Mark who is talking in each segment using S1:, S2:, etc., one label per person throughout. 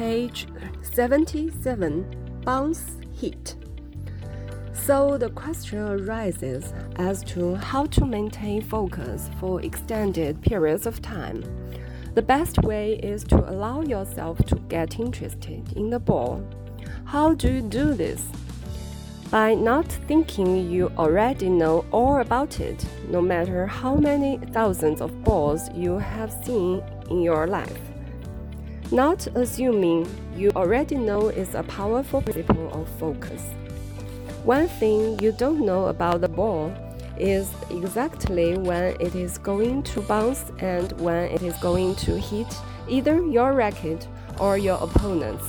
S1: Page 77 Bounce hit. So the question arises as to how to maintain focus for extended periods of time. The best way is to allow yourself to get interested in the ball. How do you do this? By not thinking you already know all about it, no matter how many thousands of balls you have seen in your life. Not assuming you already know is a powerful principle of focus. One thing you don't know about the ball is exactly when it is going to bounce and when it is going to hit either your racket or your opponent's.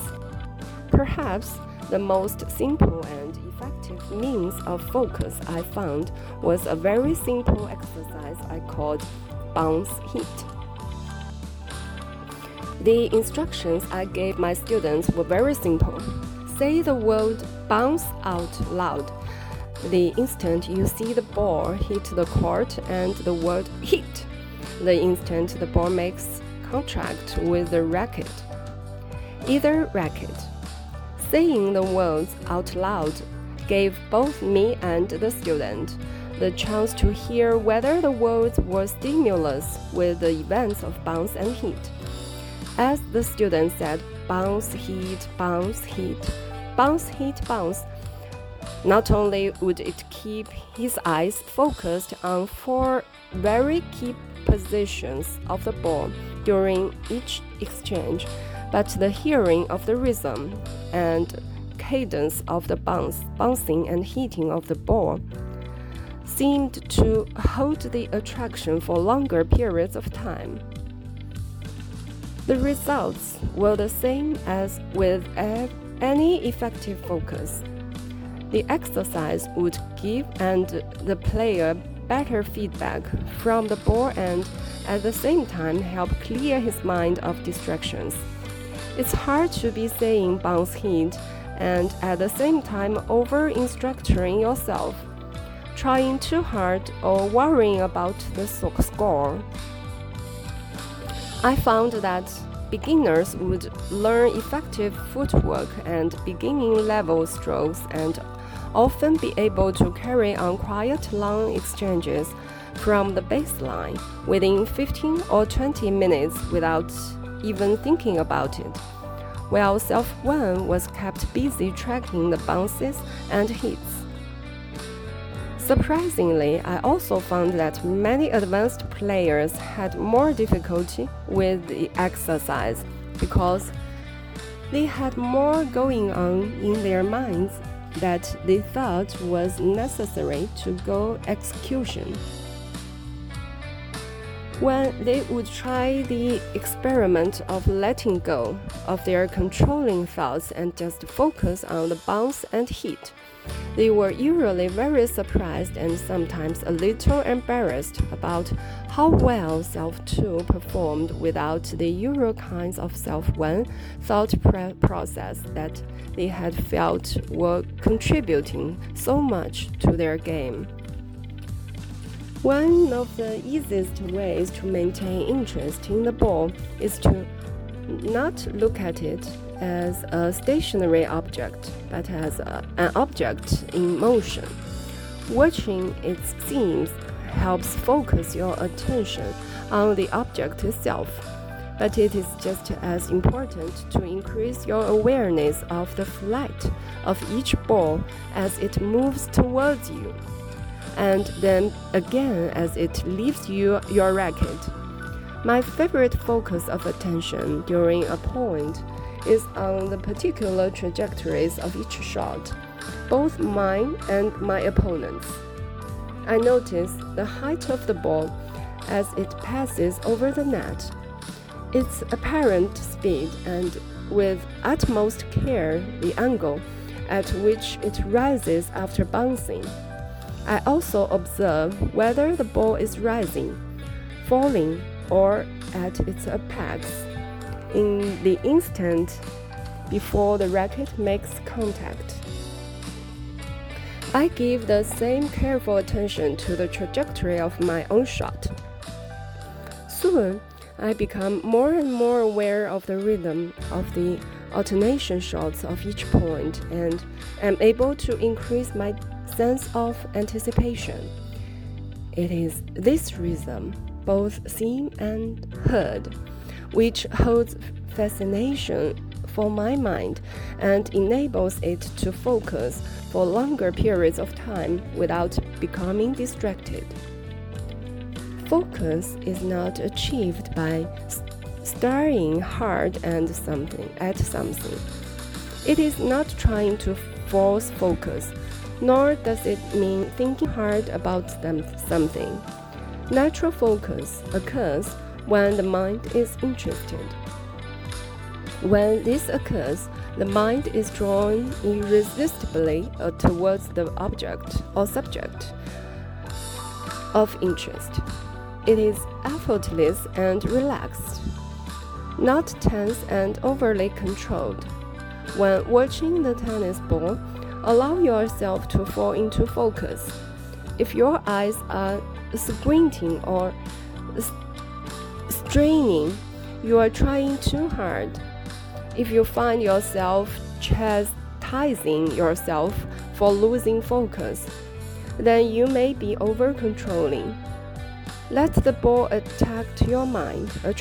S1: Perhaps the most simple and effective means of focus I found was a very simple exercise I called bounce hit. The instructions I gave my students were very simple. Say the word bounce out loud the instant you see the ball hit the court and the word hit, the instant the ball makes contact with the racket. Either racket. Saying the words out loud gave both me and the student the chance to hear whether the words were stimulus with the events of bounce and hit. As the student said, bounce, hit, bounce, hit, bounce, hit, bounce, not only would it keep his eyes focused on four very key positions of the ball during each exchange, but the hearing of the rhythm and cadence of the bounce, bouncing and hitting of the ball seemed to hold the attraction for longer periods of time. The results were the same as with any effective focus. The exercise would give and the player better feedback from the ball and at the same time help clear his mind of distractions. It's hard to be saying bounce hit and at the same time over instructing yourself, trying too hard or worrying about the score. I found that beginners would learn effective footwork and beginning level strokes and often be able to carry on quiet long exchanges from the baseline within 15 or 20 minutes without even thinking about it, while Self 1 was kept busy tracking the bounces and hits. Surprisingly, I also found that many advanced players had more difficulty with the exercise because they had more going on in their minds that they thought was necessary to go execution. When they would try the experiment of letting go of their controlling thoughts and just focus on the bounce and hit, they were usually very surprised and sometimes a little embarrassed about how well Self 2 performed without the usual kinds of Self 1 thought process that they had felt were contributing so much to their game. One of the easiest ways to maintain interest in the ball is to not look at it as a stationary object, but as a, an object in motion. Watching its scenes helps focus your attention on the object itself, but it is just as important to increase your awareness of the flight of each ball as it moves towards you, and then again as it leaves you your racket. My favorite focus of attention during a point is on the particular trajectories of each shot, both mine and my opponent's. I notice the height of the ball as it passes over the net, its apparent speed, and with utmost care the angle at which it rises after bouncing. I also observe whether the ball is rising, falling, or at its apex in the instant before the racket makes contact. I give the same careful attention to the trajectory of my own shot. Soon, I become more and more aware of the rhythm of the alternation shots of each point and am able to increase my sense of anticipation. It is this rhythm, both seen and heard, which holds fascination for my mind and enables it to focus for longer periods of time without becoming distracted. Focus is not achieved by staring hard and something at something. It is not trying to force focus, nor does it mean thinking hard about something. Natural focus occurs when the mind is interested. When this occurs, the mind is drawn irresistibly uh, towards the object or subject of interest. It is effortless and relaxed not tense and overly controlled. When watching the tennis ball, allow yourself to fall into focus. If your eyes are squinting or straining, you are trying too hard. If you find yourself chastising yourself for losing focus, then you may be over controlling. Let the ball attack your mind,